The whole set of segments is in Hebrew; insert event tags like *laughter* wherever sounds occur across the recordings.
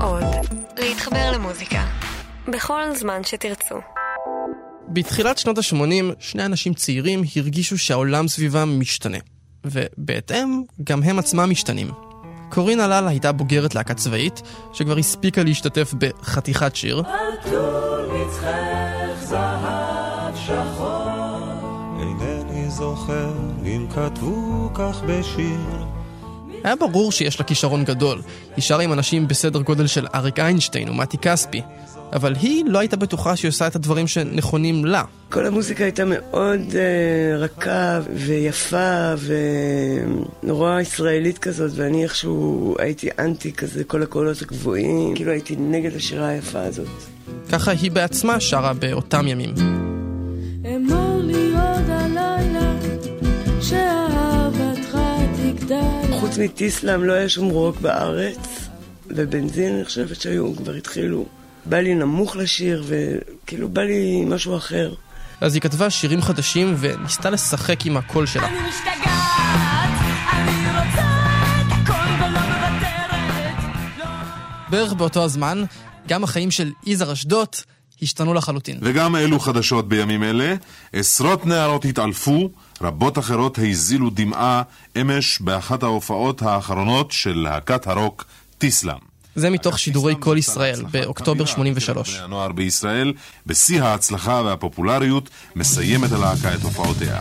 עוד. להתחבר למוזיקה. בכל זמן שתרצו. בתחילת שנות ה-80, שני אנשים צעירים הרגישו שהעולם סביבם משתנה. ובהתאם, גם הם עצמם משתנים. קורין הלל הייתה בוגרת להקה צבאית, שכבר הספיקה להשתתף בחתיכת שיר. זוכר אם כתבו כך בשיר היה ברור שיש לה כישרון גדול. היא שרה עם אנשים בסדר גודל של אריק איינשטיין ומתי כספי. אבל היא לא הייתה בטוחה שהיא עושה את הדברים שנכונים לה. כל המוזיקה הייתה מאוד uh, רכה ויפה ונורא ישראלית כזאת, ואני איכשהו הייתי אנטי כזה, כל הקולות הגבוהים, כאילו הייתי נגד השירה היפה הזאת. ככה היא בעצמה שרה באותם ימים. חוץ מטיסלאם לא היה שום רוק בארץ, ובנזין אני חושבת שהיו, כבר התחילו. בא לי נמוך לשיר, וכאילו בא לי משהו אחר. אז היא כתבה שירים חדשים וניסתה לשחק עם הקול שלה. אני משתגעת, אני רוצה את הכל ולא מוותרת. לא. בערך באותו הזמן, גם החיים של יזהר אשדוד השתנו לחלוטין. וגם אלו חדשות בימים אלה. עשרות נערות התעלפו, רבות אחרות הזילו דמעה אמש באחת ההופעות האחרונות של להקת הרוק טיסלאם. זה מתוך שידורי כל ישראל באוקטובר 83. הנוער בישראל, בשיא ההצלחה והפופולריות, מסיימת הלהקה את הופעותיה.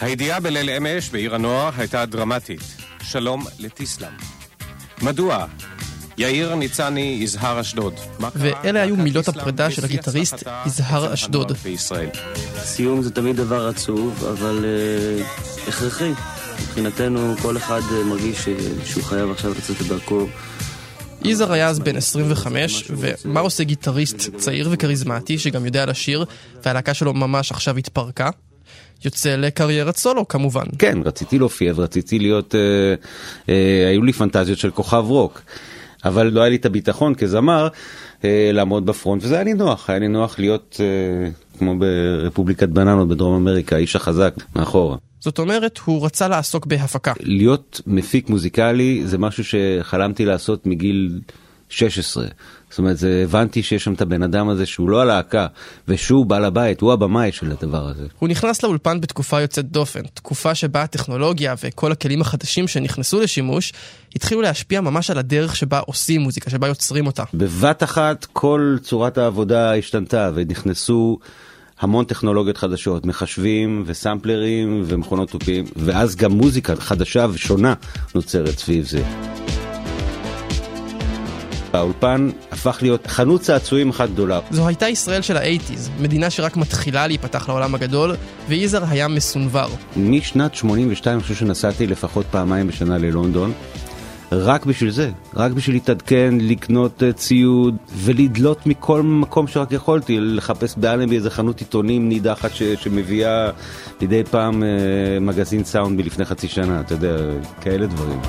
הידיעה בליל אמש בעיר הנוער הייתה דרמטית. שלום לטיסלאם. מדוע? יאיר ניצני, יזהר אשדוד. ואלה היו מילות הפרידה של הגיטריסט יזהר אשדוד. סיום זה תמיד דבר עצוב, אבל uh, הכרחי. מבחינתנו כל אחד uh, מרגיש שהוא חייב עכשיו לצאת לדרכו. יזהר היה אז בן 25, ומה עושה גיטריסט צעיר וכריזמטי שגם יודע לשיר, והלהקה שלו ממש עכשיו התפרקה? יוצא לקריירת סולו כמובן. כן, רציתי להופיע ורציתי להיות, אה, אה, היו לי פנטזיות של כוכב רוק. אבל לא היה לי את הביטחון כזמר אה, לעמוד בפרונט, וזה היה לי נוח, היה לי נוח להיות אה, כמו ברפובליקת בננות בדרום אמריקה, האיש החזק מאחורה. זאת אומרת, הוא רצה לעסוק בהפקה. להיות מפיק מוזיקלי זה משהו שחלמתי לעשות מגיל 16. זאת אומרת, זה, הבנתי שיש שם את הבן אדם הזה שהוא לא הלהקה, ושהוא בעל הבית, הוא הבמאי של הדבר הזה. הוא נכנס לאולפן בתקופה יוצאת דופן, תקופה שבה הטכנולוגיה וכל הכלים החדשים שנכנסו לשימוש, התחילו להשפיע ממש על הדרך שבה עושים מוזיקה, שבה יוצרים אותה. בבת אחת כל צורת העבודה השתנתה, ונכנסו... המון טכנולוגיות חדשות, מחשבים וסמפלרים ומכונות תופים, ואז גם מוזיקה חדשה ושונה נוצרת סביב זה. האולפן הפך להיות חנות צעצועים אחת גדולה. זו הייתה ישראל של האייטיז, מדינה שרק מתחילה להיפתח לעולם הגדול, ויזהר היה מסונבר. משנת 82 אני חושב שנסעתי לפחות פעמיים בשנה ללונדון. רק בשביל זה, רק בשביל להתעדכן, לקנות uh, ציוד ולדלות מכל מקום שרק יכולתי, לחפש באלנבי איזה חנות עיתונים נידחת ש, שמביאה מדי פעם uh, מגזין סאונד מלפני חצי שנה, אתה יודע, כאלה דברים.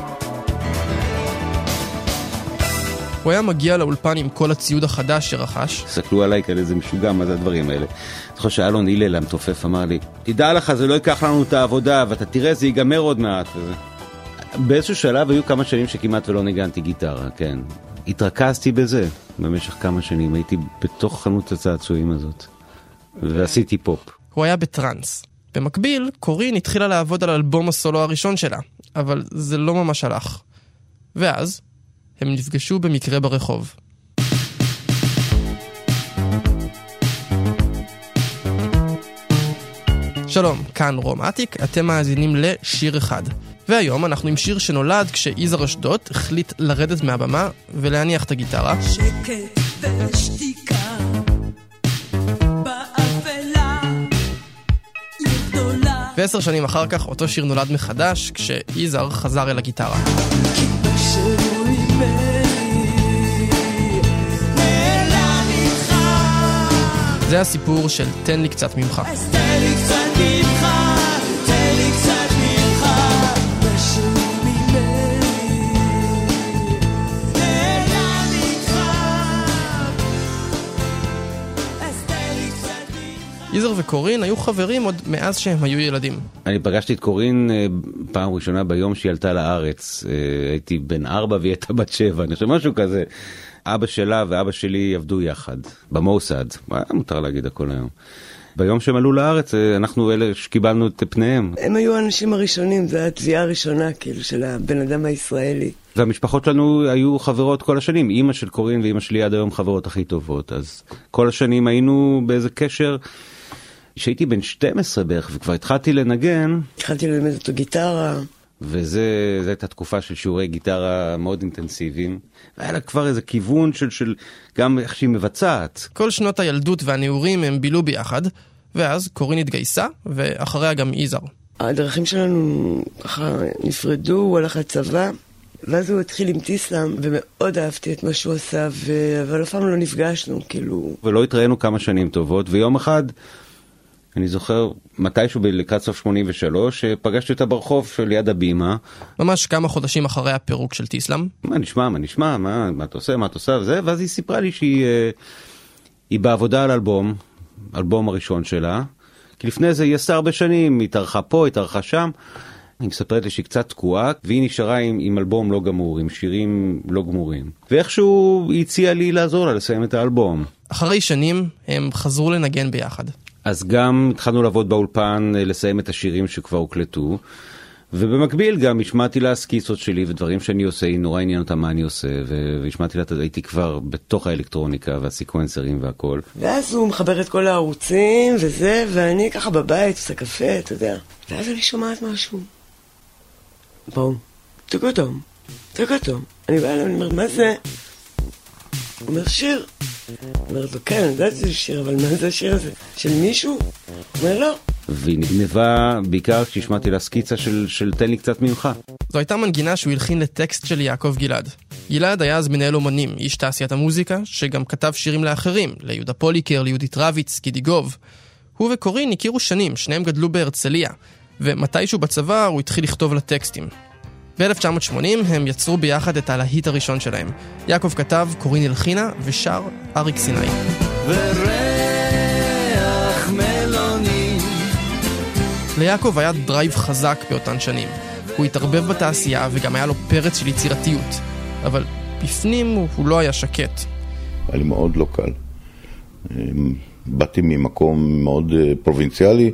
הוא היה מגיע לאולפן עם כל הציוד החדש שרכש. הסתכלו עליי כאלה איזה משוגע, מה זה הדברים האלה. אני חושב שאלון הלל המתופף אמר לי, תדע לך, זה לא ייקח לנו את העבודה, ואתה תראה, זה ייגמר עוד מעט. באיזשהו שלב היו כמה שנים שכמעט ולא ניגנתי גיטרה, כן. התרכזתי בזה במשך כמה שנים, הייתי בתוך חנות הצעצועים הזאת, ועשיתי פופ. הוא היה בטראנס. במקביל, קורין התחילה לעבוד על אלבום הסולו הראשון שלה, אבל זה לא ממש הלך. ואז, הם נפגשו במקרה ברחוב. שלום, כאן רום אטיק, אתם מאזינים לשיר אחד. והיום אנחנו עם שיר שנולד כשיזהר אשדוד החליט לרדת מהבמה ולהניח את הגיטרה. שקט ושתיקה ועשר שנים אחר כך אותו שיר נולד מחדש כשיזהר חזר אל הגיטרה. זה הסיפור של תן לי קצת ממך. אז תן לי קצת ממך, תן לי קצת ממך, יזהר וקורין היו חברים עוד מאז שהם היו ילדים. אני פגשתי את קורין אה, פעם ראשונה ביום שהיא עלתה לארץ. אה, הייתי בן ארבע והיא הייתה בת שבע, אני חושב משהו כזה. אבא שלה ואבא שלי עבדו יחד, במוסד, מה מותר להגיד הכל היום. ביום שהם עלו לארץ, אה, אנחנו אלה שקיבלנו את פניהם. הם היו האנשים הראשונים, זו התביעה הראשונה, כאילו, של הבן אדם הישראלי. והמשפחות שלנו היו חברות כל השנים, אימא של קורין ואימא שלי עד היום חברות הכי טובות, אז כל השנים היינו באיזה קשר. כשהייתי בן 12 בערך וכבר התחלתי לנגן, התחלתי ללמד אותו גיטרה. וזה זו הייתה תקופה של שיעורי גיטרה מאוד אינטנסיביים, והיה לה כבר איזה כיוון של, של גם איך שהיא מבצעת. כל שנות הילדות והנעורים הם בילו ביחד, ואז קורין התגייסה, ואחריה גם יזהר. הדרכים שלנו ככה נפרדו, הוא הלך לצבא, ואז הוא התחיל עם טיסלאם, ומאוד אהבתי את מה שהוא עשה, ו... אבל אף פעם לא נפגשנו, כאילו... ולא התראינו כמה שנים טובות, ויום אחד, אני זוכר מתישהו לקראת סוף 83, פגשתי אותה ברחוב ליד הבימה. ממש כמה חודשים אחרי הפירוק של טיסלאם. מה נשמע, מה נשמע, מה, מה אתה עושה, מה אתה עושה, וזה, ואז היא סיפרה לי שהיא אה, היא בעבודה על אלבום, אלבום הראשון שלה, כי לפני זה היא עשתה הרבה שנים, היא התארחה פה, היא התארחה שם. היא מספרת לי שהיא קצת תקועה, והיא נשארה עם, עם אלבום לא גמור, עם שירים לא גמורים. ואיכשהו היא הציעה לי לעזור לה לסיים את האלבום. אחרי שנים הם חזרו לנגן ביחד. אז גם התחלנו לעבוד באולפן, אה, לסיים את השירים שכבר הוקלטו. ובמקביל גם השמעתי לה סקיצות שלי ודברים שאני עושה, היא נורא עניין אותה מה אני עושה, והשמעתי לה, הייתי כבר בתוך האלקטרוניקה והסיקוונסרים והכל. ואז הוא מחבר את כל הערוצים וזה, ואני ככה בבית עושה קפה, אתה יודע. ואז אני שומעת משהו. בואו, תגודם, תגודם. אני באה אליו, אני אומרת, מה זה? הוא אומר, שיר. אומרת לו, כן, אני יודעת שזה שיר, אבל מה זה השיר הזה? של מישהו? הוא אומר, לא. והיא נגנבה בעיקר כשהשמעתי לה סקיצה של, של תן לי קצת ממך. זו הייתה מנגינה שהוא הלחין לטקסט של יעקב גלעד. גלעד היה אז מנהל אומנים, איש תעשיית המוזיקה, שגם כתב שירים לאחרים, ליהודה פוליקר, ליהודית רביץ, גידיגוב. הוא וקורין הכירו שנים, שניהם גדלו בהרצליה, ומתישהו בצבא הוא התחיל לכתוב לה טקסטים. ב-1980 הם יצרו ביחד את הלהיט הראשון שלהם. יעקב כתב, קורין הלחינה, ושר אריק סיני. וריח מלוני ליעקב היה drive חזק באותן שנים. הוא התערבב בתעשייה וגם היה לו פרץ של יצירתיות. אבל בפנים הוא, הוא לא היה שקט. היה לי מאוד לא קל. אמ, באתי ממקום מאוד אה, פרובינציאלי,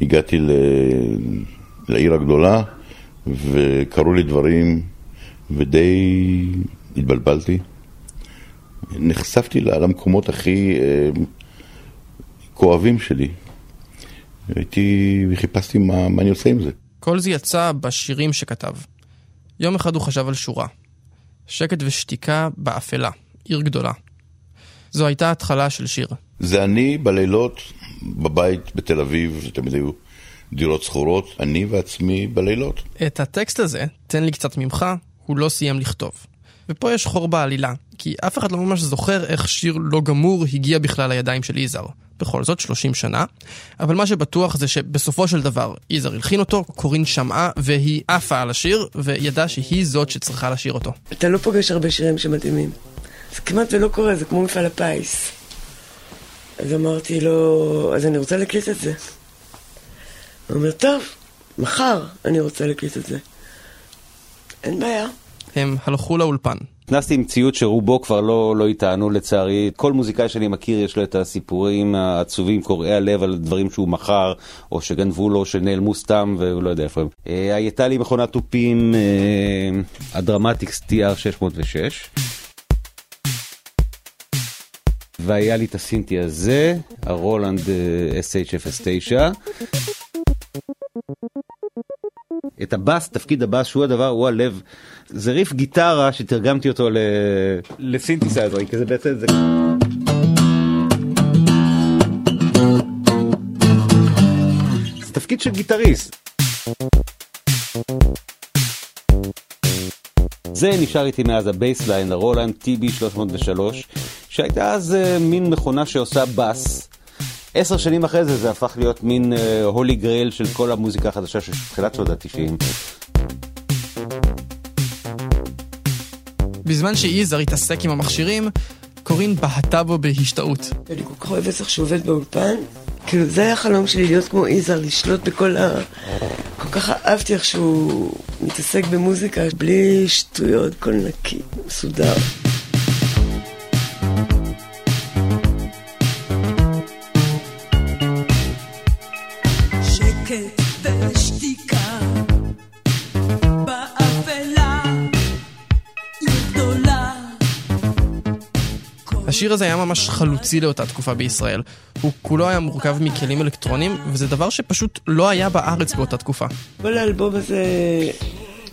הגעתי ל... לעיר הגדולה, וקרו לי דברים, ודי התבלבלתי. נחשפתי למקומות הכי אה, כואבים שלי. הייתי וחיפשתי מה, מה אני עושה עם זה. כל זה יצא בשירים שכתב. יום אחד הוא חשב על שורה. שקט ושתיקה באפלה, עיר גדולה. זו הייתה התחלה של שיר. זה אני בלילות בבית בתל אביב, שתמיד היו דירות שכורות, אני ועצמי בלילות. את הטקסט הזה, תן לי קצת ממך, הוא לא סיים לכתוב. ופה יש חור בעלילה, כי אף אחד לא ממש זוכר איך שיר לא גמור הגיע בכלל לידיים של יזהר. בכל זאת, 30 שנה. אבל מה שבטוח זה שבסופו של דבר, יזהר הלחין אותו, קורין שמעה, והיא עפה על השיר, וידעה שהיא זאת שצריכה לשיר אותו. אתה לא פוגש הרבה שירים שמתאימים. זה כמעט ולא קורה, זה כמו מפעל הפיס. אז אמרתי לו, אז אני רוצה להקליט את זה. הוא אומר, טוב, מחר אני רוצה להקליט את זה. אין בעיה. הם הלכו לאולפן. נכנסתי עם ציוד שרובו כבר לא, לא איתנו לצערי. כל מוזיקאי שאני מכיר יש לו את הסיפורים העצובים, קורעי הלב על דברים שהוא מכר, או שגנבו לו, שנעלמו סתם, והוא לא יודע איפה הם. אה, הייתה לי מכונת תופים, אה, הדרמטיקס TR 606. והיה לי את הסינטי הזה, הרולנד אה, SH09. את הבאס, תפקיד הבאס שהוא הדבר, הוא הלב. זה ריף גיטרה שתרגמתי אותו לסינתסייזר, כזה בעצם זה... זה תפקיד של גיטריסט. זה נשאר איתי מאז ה bassline, הרולנד TB 303, שהייתה אז אה, מין מכונה שעושה בס. עשר שנים אחרי זה זה הפך להיות מין holy אה, grail של כל המוזיקה החדשה של תחילת שנות ה-90. בזמן שיזהר התעסק עם המכשירים, קורין בהתה בו בהשתאות. אני כל כך אוהבת איך שהוא עובד באולפן, כאילו, זה היה החלום שלי, להיות כמו יזהר, לשלוט בכל ה... כל כך אהבתי איך שהוא מתעסק במוזיקה, בלי שטויות, קול נקי, מסודר. השיר הזה היה ממש חלוצי לאותה תקופה בישראל. הוא כולו היה מורכב מכלים אלקטרונים, וזה דבר שפשוט לא היה בארץ באותה תקופה. כל האלבום הזה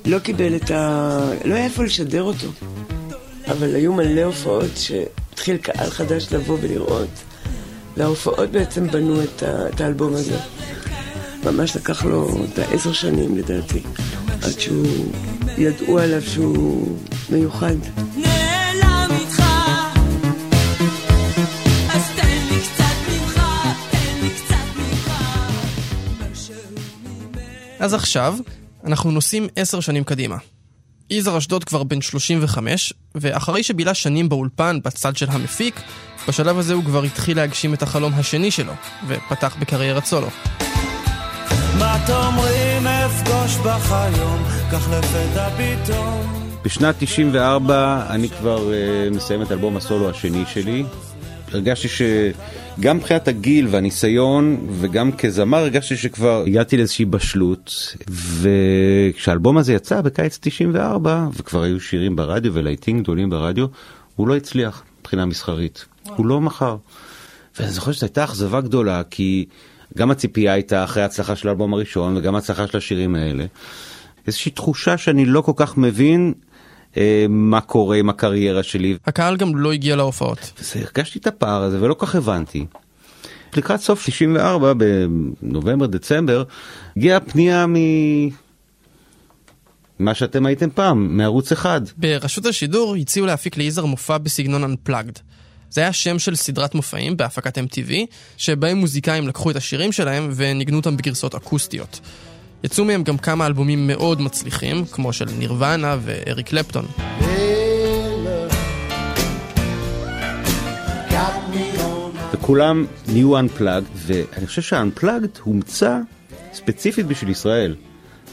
לא קיבל את ה... לא היה איפה לשדר אותו. אבל היו מלא הופעות שהתחיל קהל חדש לבוא ולראות. וההופעות בעצם בנו את, ה... את האלבום הזה. ממש לקח לו את העשר שנים לדעתי, עד שהוא... ידעו עליו שהוא מיוחד. אז עכשיו, אנחנו נוסעים עשר שנים קדימה. יזהר אשדוד כבר בן 35, ואחרי שבילה שנים באולפן בצד של המפיק, בשלב הזה הוא כבר התחיל להגשים את החלום השני שלו, ופתח בקריירת סולו. מה תאמרים אפגוש בך היום, כך לפתע פתאום. בשנת 94 אני כבר uh, מסיים את אלבום הסולו השני שלי. הרגשתי ש... גם מבחינת הגיל והניסיון וגם כזמר הרגשתי שכבר הגעתי לאיזושהי בשלות וכשהאלבום הזה יצא בקיץ 94 וכבר היו שירים ברדיו ולהיטים גדולים ברדיו הוא לא הצליח מבחינה מסחרית הוא לא מכר. ואני זוכר שזו הייתה אכזבה גדולה כי גם הציפייה הייתה אחרי ההצלחה של האלבום הראשון וגם ההצלחה של השירים האלה. איזושהי תחושה שאני לא כל כך מבין מה קורה עם הקריירה שלי. הקהל גם לא הגיע להופעות. וזה, הרגשתי את הפער הזה ולא כך הבנתי. לקראת סוף 94 בנובמבר דצמבר הגיעה פנייה מ... מה שאתם הייתם פעם, מערוץ אחד. ברשות השידור הציעו להפיק ליזהר מופע בסגנון Unplugged. זה היה שם של סדרת מופעים בהפקת MTV, שבהם מוזיקאים לקחו את השירים שלהם וניגנו אותם בגרסאות אקוסטיות. יצאו מהם גם כמה אלבומים מאוד מצליחים, כמו של נירוונה ואריק קלפטון. וכולם נהיו Unplugged, ואני חושב שה-Unplugged הומצא ספציפית בשביל ישראל.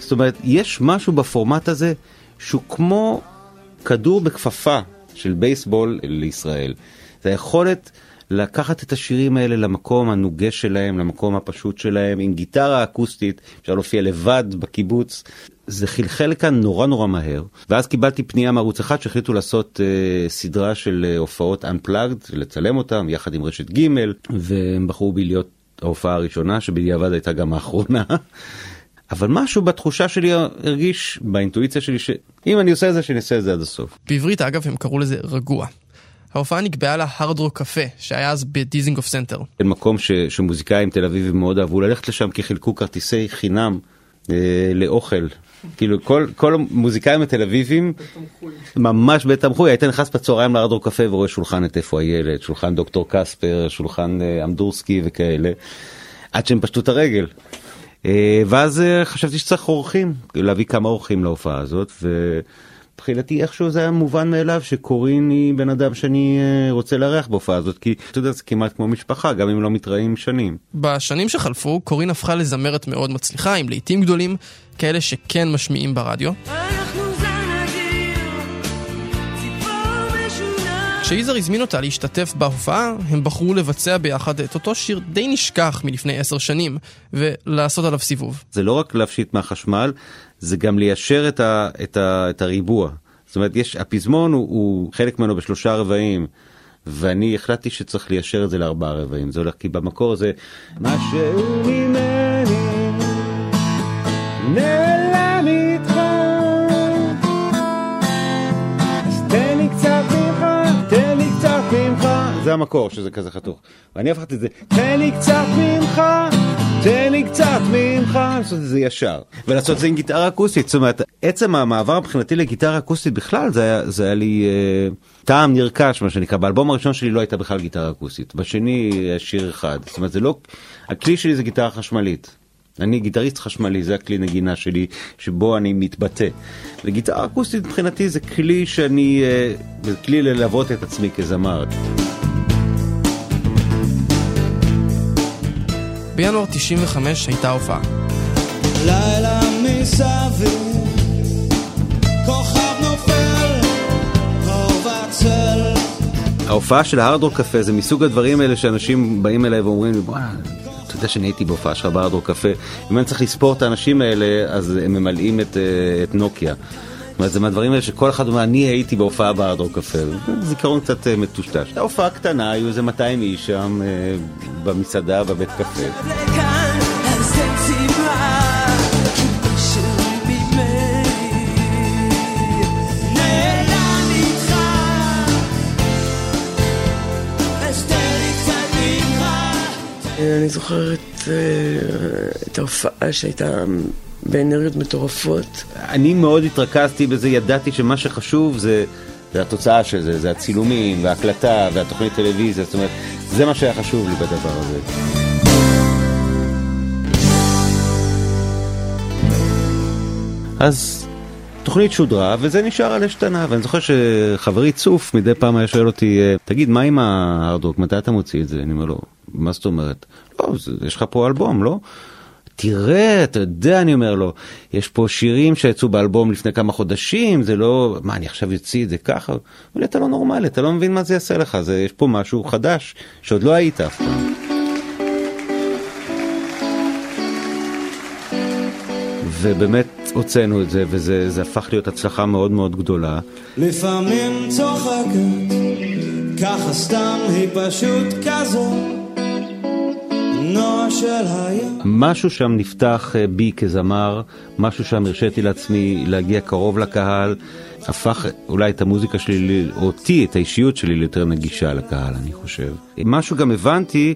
זאת אומרת, יש משהו בפורמט הזה שהוא כמו כדור בכפפה של בייסבול לישראל. זה היכולת לקחת את השירים האלה למקום הנוגה שלהם, למקום הפשוט שלהם, עם גיטרה אקוסטית, אפשר להופיע לבד בקיבוץ. זה חלחל כאן נורא נורא מהר, ואז קיבלתי פנייה מערוץ אחד שהחליטו לעשות uh, סדרה של uh, הופעות Unplugged, לצלם אותם יחד עם רשת ג', והם בחרו בי להיות ההופעה הראשונה, שבדיעבד הייתה גם האחרונה. *laughs* אבל משהו בתחושה שלי הרגיש, באינטואיציה שלי, שאם אני עושה את זה, שאני אעשה את זה עד הסוף. בעברית אגב הם קראו לזה רגוע. ההופעה נקבעה ל Hard Rock Cafe, שהיה אז בדיזינגוף סנטר. מקום ש, שמוזיקאים תל אביבים מאוד אהבו ללכת לשם כי חילקו כרטיסי חינם אה, לאוכל. כאילו כל כל המוזיקאים התל אביבים ממש בית תמחוי היית נכנס בצהריים ל Hard Rock Cafe ורואה שולחן את איפה הילד שולחן דוקטור קספר שולחן אה, אמדורסקי וכאלה עד שהם פשטו את הרגל. אה, ואז אה, חשבתי שצריך אורחים להביא כמה אורחים להופעה הזאת. ו... מבחינתי איכשהו זה היה מובן מאליו שקורין היא בן אדם שאני אה, רוצה לארח בהופעה הזאת כי אתה יודע זה כמעט כמו משפחה גם אם לא מתראים שנים. בשנים שחלפו קורין הפכה לזמרת מאוד מצליחה עם לעיתים גדולים כאלה שכן משמיעים ברדיו. כשיזהר הזמין אותה להשתתף בהופעה, הם בחרו לבצע ביחד את אותו שיר די נשכח מלפני עשר שנים, ולעשות עליו סיבוב. זה לא רק להפשיט מהחשמל, זה גם ליישר את, ה, את, ה, את הריבוע. זאת אומרת, יש, הפזמון הוא, הוא חלק ממנו בשלושה רבעים, ואני החלטתי שצריך ליישר את זה לארבעה רבעים. זה הולך כי במקור זה משהו ממני נעלם איתך אז תן לי קצת ממך, תן לי קצת ממך זה המקור שזה כזה חתוך. ואני הפכתי את זה תן לי קצת ממך תן לי קצת ממך, לעשות את זה ישר, ולעשות את זה עם גיטרה אקוסטית, זאת אומרת, עצם המעבר מבחינתי לגיטרה אקוסטית בכלל, זה היה, זה היה לי אה, טעם נרכש, מה שנקרא, באלבום הראשון שלי לא הייתה בכלל גיטרה אקוסטית, בשני שיר אחד, זאת אומרת, זה לא, הכלי שלי זה גיטרה חשמלית. אני גיטריסט חשמלי, זה הכלי נגינה שלי, שבו אני מתבטא. וגיטרה אקוסטית מבחינתי זה כלי שאני, אה, זה כלי ללוות את עצמי כזמר. בינואר 95 הייתה הופעה. לילה מסביב, כוכב נופל, וצל. ההופעה של ההרדרוק קפה זה מסוג הדברים האלה שאנשים באים אליי ואומרים לי, בואנה, אתה יודע שאני הייתי בהופעה שלך בהרדרוק קפה. אם אני צריך לספור את האנשים האלה, אז הם ממלאים את, אה, את נוקיה. אומרת, זה מהדברים האלה שכל אחד אומר, אני הייתי בהופעה בהרדרוק קפה. זה זיכרון קצת אה, מטושטש. הופעה קטנה, היו איזה 200 איש שם אה, במסעדה, בבית קפה. אני זוכרת אה, את ההופעה שהייתה באנרגיות מטורפות. אני מאוד התרכזתי בזה, ידעתי שמה שחשוב זה, זה התוצאה של זה, זה הצילומים וההקלטה והתוכנית טלוויזיה, זאת אומרת, זה מה שהיה חשוב לי בדבר הזה. אז תוכנית שודרה, וזה נשאר על אשתנה, ואני זוכר שחברי צוף מדי פעם היה שואל אותי, תגיד, מה עם ההרדוק, מתי אתה מוציא את זה? אני אומר לו, מה זאת אומרת? לא, זה, יש לך פה אלבום, לא? תראה, אתה יודע, אני אומר לו, יש פה שירים שיצאו באלבום לפני כמה חודשים, זה לא, מה, אני עכשיו אוציא את זה ככה? הוא אומר לי, אתה לא נורמלי, אתה לא מבין מה זה יעשה לך, זה, יש פה משהו חדש, שעוד לא היית אף פעם. ובאמת הוצאנו את זה, וזה זה הפך להיות הצלחה מאוד מאוד גדולה. לפעמים צוחקת, ככה סתם היא פשוט נועה של הים. משהו שם נפתח אה, בי כזמר, משהו שם הרשיתי לעצמי להגיע קרוב לקהל, הפך אולי את המוזיקה שלי, אותי, את האישיות שלי ליותר נגישה לקהל, אני חושב. משהו גם הבנתי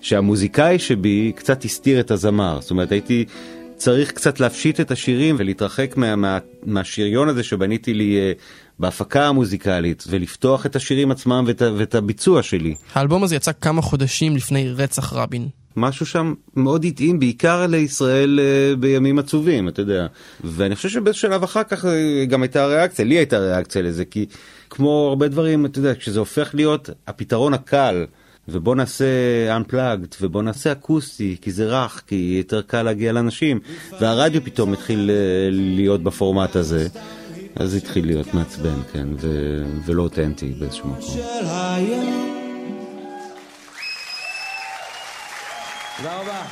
שהמוזיקאי שבי קצת הסתיר את הזמר, זאת אומרת הייתי צריך קצת להפשיט את השירים ולהתרחק מה, מה, מהשריון הזה שבניתי לי uh, בהפקה המוזיקלית ולפתוח את השירים עצמם ואת, ואת הביצוע שלי. האלבום הזה יצא כמה חודשים לפני רצח רבין. משהו שם מאוד התאים, בעיקר לישראל uh, בימים עצובים, אתה יודע. ואני חושב שבאיזשהו שלב אחר כך uh, גם הייתה ריאקציה, לי הייתה ריאקציה לזה, כי כמו הרבה דברים, אתה יודע, כשזה הופך להיות הפתרון הקל, ובוא נעשה Unplugged, ובוא נעשה אקוסטי, כי זה רך, כי יותר קל להגיע לאנשים, והרדיו פתאום התחיל uh, להיות בפורמט הזה. אז התחיל להיות מעצבן, כן, ו- ולא אותנטי באיזשהו מקום. תודה רבה.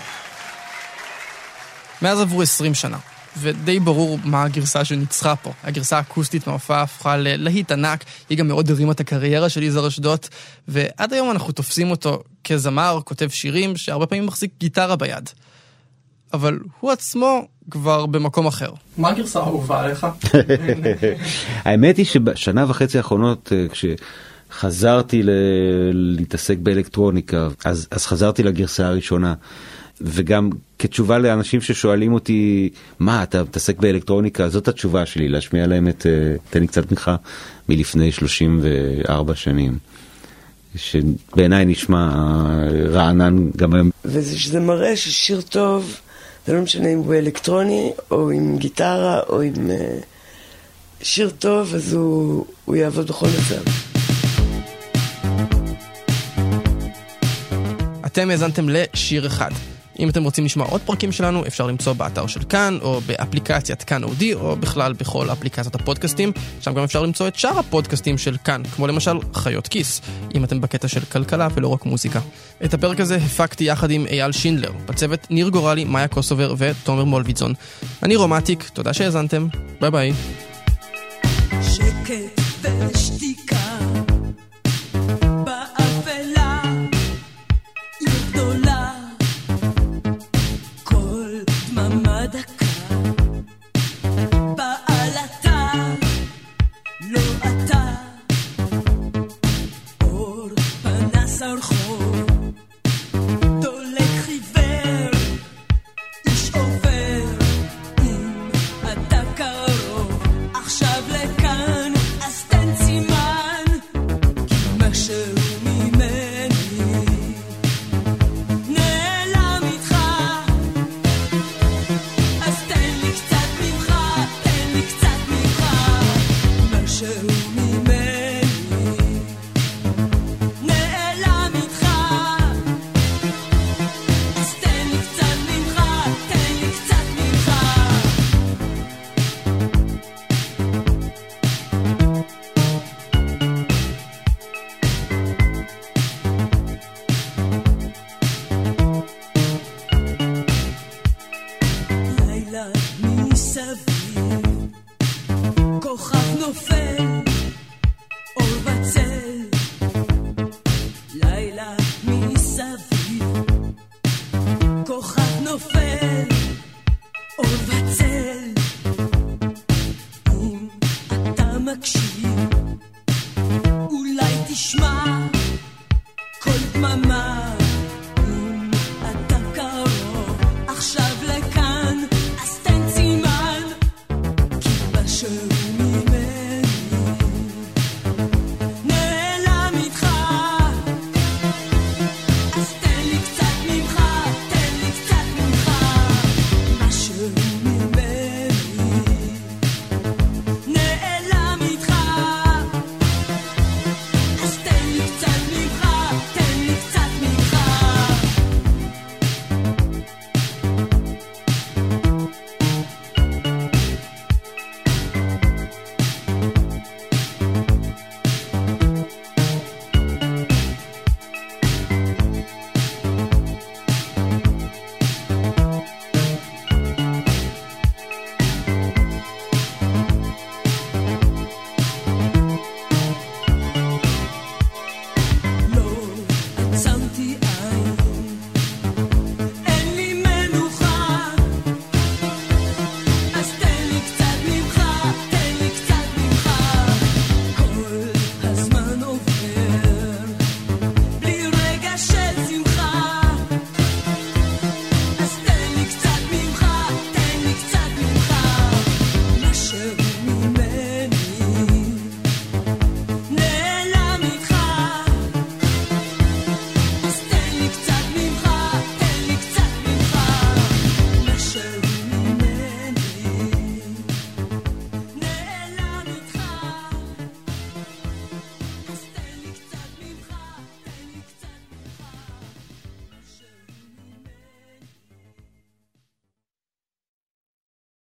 מאז עברו 20 שנה, ודי ברור מה הגרסה שניצחה פה. הגרסה האקוסטית מההופעה הפכה ללהיט ענק, היא גם מאוד הרימה את הקריירה של יזהר אשדוד, ועד היום אנחנו תופסים אותו כזמר, כותב שירים, שהרבה פעמים מחזיק גיטרה ביד. אבל הוא עצמו כבר במקום אחר. מה הגרסה האהובה עליך? *laughs* האמת היא שבשנה וחצי האחרונות, אה, כשחזרתי ל- להתעסק באלקטרוניקה, אז, אז חזרתי לגרסה הראשונה. וגם כתשובה לאנשים ששואלים אותי, מה, אתה מתעסק באלקטרוניקה? זאת התשובה שלי, להשמיע להם את, אה, תן לי קצת תמיכה, מלפני 34 שנים. שבעיניי נשמע אה, רענן גם היום. וזה מראה ששיר טוב, זה לא משנה אם הוא אלקטרוני, או עם גיטרה, או עם... אה, שיר טוב, אז הוא, הוא יעבוד בכל מצב. אתם האזנתם לשיר אחד. אם אתם רוצים לשמוע עוד פרקים שלנו, אפשר למצוא באתר של כאן, או באפליקציית כאן אודי, או בכלל בכל אפליקציית הפודקאסטים. שם גם אפשר למצוא את שאר הפודקאסטים של כאן, כמו למשל חיות כיס, אם אתם בקטע של כלכלה ולא רק מוזיקה. את הפרק הזה הפקתי יחד עם אייל שינדלר, בצוות ניר גורלי, מאיה קוסובר ותומר מולוידזון. אני רום אטיק, תודה שהאזנתם, ביי ביי. שקט